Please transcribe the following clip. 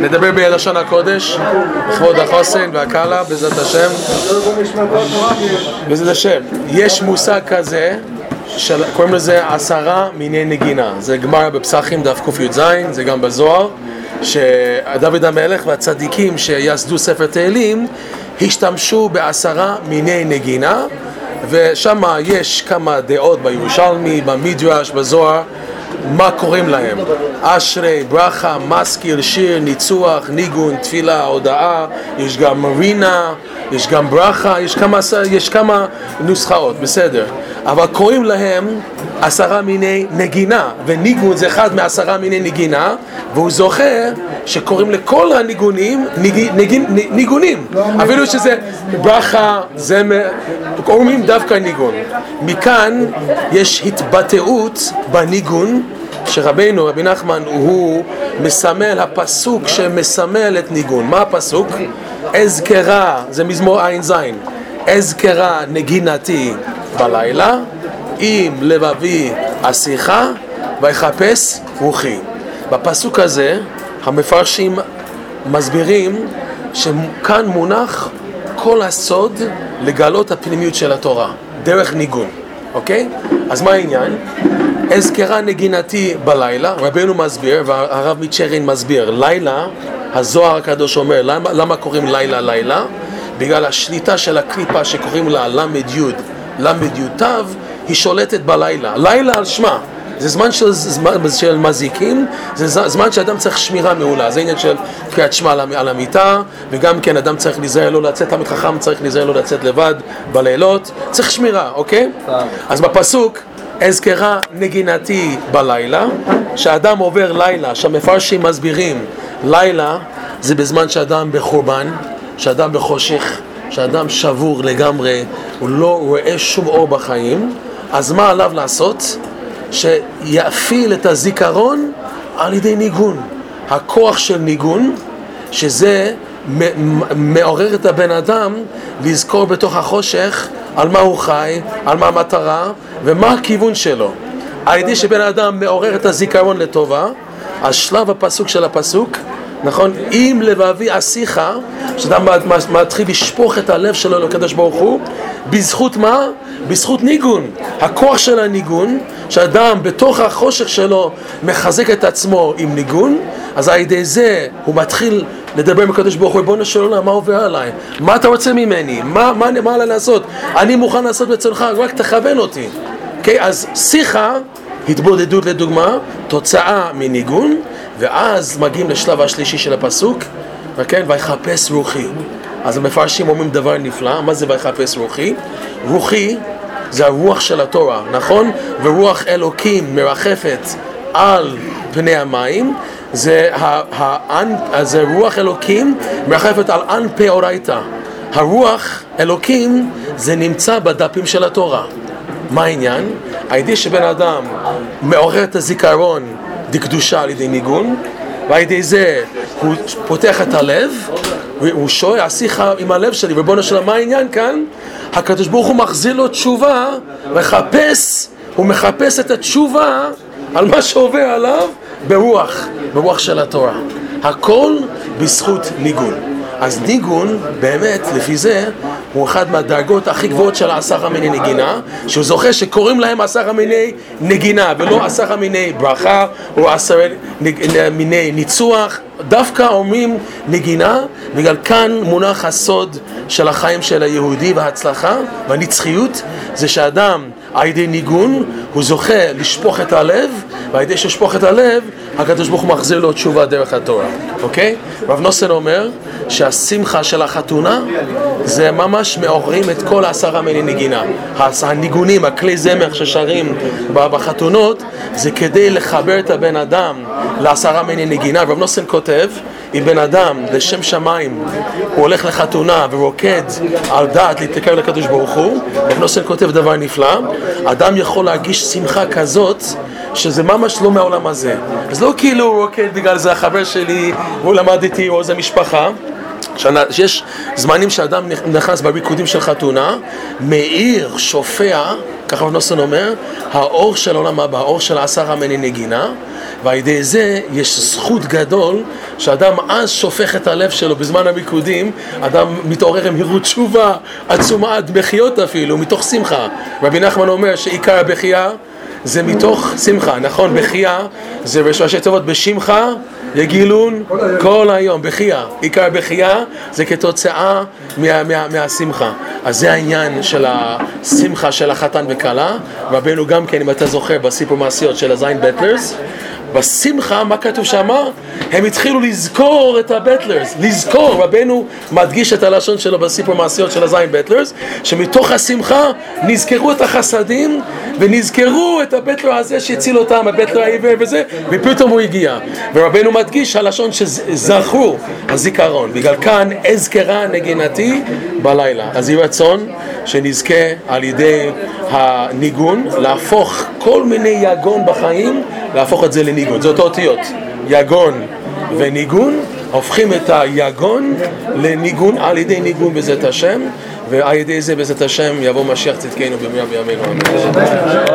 נדבר בלשון הקודש, לכבוד החוסן והקהלה, בעזרת השם. בעזרת השם. יש מושג כזה, של, קוראים לזה עשרה מיני נגינה. זה גמר בפסחים דף קי"ז, זה גם בזוהר, שדוד המלך והצדיקים שיסדו ספר תהילים השתמשו בעשרה מיני נגינה, ושם יש כמה דעות בירושלמי, במדרש, בזוהר. מה קוראים להם? אשרי, ברכה, מזכיר, שיר, ניצוח, ניגון, תפילה, הודאה, יש גם מרינה, יש גם ברכה, יש כמה, יש כמה נוסחאות, בסדר. אבל קוראים להם עשרה מיני נגינה, וניגון זה אחד מעשרה מיני נגינה, והוא זוכר שקוראים לכל הניגונים ניג, ניג, ניגונים, אפילו שזה ברכה, זמר, קוראים דווקא ניגון. מכאן יש התבטאות בניגון שרבנו, רבי נחמן, הוא מסמל הפסוק שמסמל את ניגון. מה הפסוק? אזכרה, זה מזמור ע"ז, אזכרה נגינתי בלילה, עם לבבי אשיחה, ויחפש רוחי. בפסוק הזה המפרשים מסבירים שכאן מונח כל הסוד לגלות הפנימיות של התורה, דרך ניגון, אוקיי? אז מה העניין? אזכרה נגינתי בלילה, רבנו מסביר והרב מיצ'רין מסביר, לילה, הזוהר הקדוש אומר, למה, למה קוראים לילה לילה? בגלל השליטה של הקליפה שקוראים לה ל"י, ל"י תו, היא שולטת בלילה, לילה על שמה. זה זמן של, זמן, של מזיקים, זה זמן שאדם צריך שמירה מעולה, זה עניין של קריאת שמע על המיטה, וגם כן אדם צריך להיזהר לא לצאת, תלמיד חכם צריך להיזהר לא לצאת לבד בלילות, צריך שמירה, אוקיי? אז בפסוק, אזכרה נגינתי בלילה, שאדם עובר לילה, שהמפרשים מסבירים, לילה זה בזמן שאדם בחורבן, שאדם בחושך, שאדם שבור לגמרי, הוא לא רואה שום אור בחיים, אז מה עליו לעשות? שיפעיל את הזיכרון על ידי ניגון. הכוח של ניגון, שזה מעורר את הבן אדם לזכור בתוך החושך על מה הוא חי, על מה המטרה ומה הכיוון שלו. על ידי שבן אדם מעורר את הזיכרון לטובה, אז שלב הפסוק של הפסוק, נכון? אם לבבי אשיך, שאדם מתחיל לשפוך את הלב שלו לקדוש ברוך הוא, בזכות מה? בזכות ניגון. הכוח של הניגון, שאדם בתוך החושך שלו מחזק את עצמו עם ניגון, אז על ידי זה הוא מתחיל לדבר עם הקדוש ברוך הוא, ריבונו של עולם, מה עובר עליי? מה אתה רוצה ממני? מה, מה, מה עליי לעשות? אני מוכן לעשות בצלך, רק תכוון אותי. Okay, אוקיי? אז שיחה, התבודדות לדוגמה, תוצאה מניגון, ואז מגיעים לשלב השלישי של הפסוק, וכן, ויחפש רוחי. אז המפרשים אומרים דבר נפלא, מה זה ויחפש רוחי? רוחי זה הרוח של התורה, נכון? ורוח אלוקים מרחפת על פני המים, זה, ה, ה, זה רוח אלוקים מרחפת על אנפי אורייתא. הרוח אלוקים זה נמצא בדפים של התורה. מה העניין? הידיע שבן אדם מעורר את הזיכרון דקדושה על ידי ניגון, ועל ידי זה הוא פותח את הלב, והוא שואל, השיחה עם הלב שלי, ריבונו שלום, מה העניין כאן? הקדוש ברוך הוא מחזיר לו תשובה, מחפש, הוא מחפש את התשובה על מה שעובר עליו ברוח, ברוח של התורה. הכל בזכות ניגון. אז ניגון, באמת, לפי זה, הוא אחד מהדרגות הכי גבוהות של עשרה מיני נגינה, שהוא זוכה שקוראים להם עשרה מיני נגינה, ולא עשרה מיני ברכה, או עשרה מיני ניצוח, דווקא אומרים נגינה, בגלל כאן מונח הסוד של החיים של היהודי וההצלחה והנצחיות, זה שאדם על ידי ניגון הוא זוכה לשפוך את הלב, ועל ידי ששפוך את הלב, הקדוש ברוך הוא מחזיר לו תשובה דרך התורה, אוקיי? רב נוסן אומר שהשמחה של החתונה זה ממש מעוררים את כל העשרה מיני נגינה. הניגונים, הכלי זמר ששרים בחתונות, זה כדי לחבר את הבן אדם לעשרה מיני נגינה. רב נוסן כותב, אם בן אדם לשם שמיים הוא הולך לחתונה ורוקד על דעת להתקרב לקדוש ברוך הוא, רב נוסן כותב דבר נפלא, אדם יכול להרגיש שמחה כזאת שזה ממש לא מהעולם הזה. אז לא כאילו הוא רוקד בגלל זה החבר שלי, והוא למד איתי, או איזה משפחה. שיש זמנים שאדם נכנס בריקודים של חתונה, מאיר, שופע, ככה נוסון אומר, האור של עולם הבא, האור של עשרה מיני נגינה, ועל ידי זה יש זכות גדול שאדם אז שופך את הלב שלו בזמן המיקודים, אדם מתעורר עם הירות תשובה עצומה עד בכיות אפילו, מתוך שמחה. רבי נחמן אומר שעיקר הבכייה זה מתוך שמחה, נכון? בכייה זה ראשי תיבות בשמך יגילון כל היום, בכייה. עיקר בכייה זה כתוצאה מה, מה, מהשמחה. אז זה העניין של השמחה של החתן וכלה. רבנו גם כן, אם אתה זוכר, בסיפור מעשיות של הזין בטלרס, בשמחה, מה כתוב שמה? הם התחילו לזכור את הבטלרס, לזכור, רבנו מדגיש את הלשון שלו בסיפור מעשיות של הזין בטלרס, שמתוך השמחה נזכרו את החסדים ונזכרו את הבטלר הזה שהציל אותם, הבטלר העיוור וזה, ופתאום הוא הגיע. ורבנו מדגיש הלשון שזכרו הזיכרון, בגלל כאן אזכרה נגינתי בלילה. אז יהי רצון שנזכה על ידי הניגון להפוך כל מיני יגון בחיים, להפוך את זה לניגון. זאת אותיות, יגון וניגון, הופכים את היגון לניגון על ידי ניגון בעזרת השם, ועל ידי זה בעזרת השם יבוא משיח צדקנו במאה בימינו.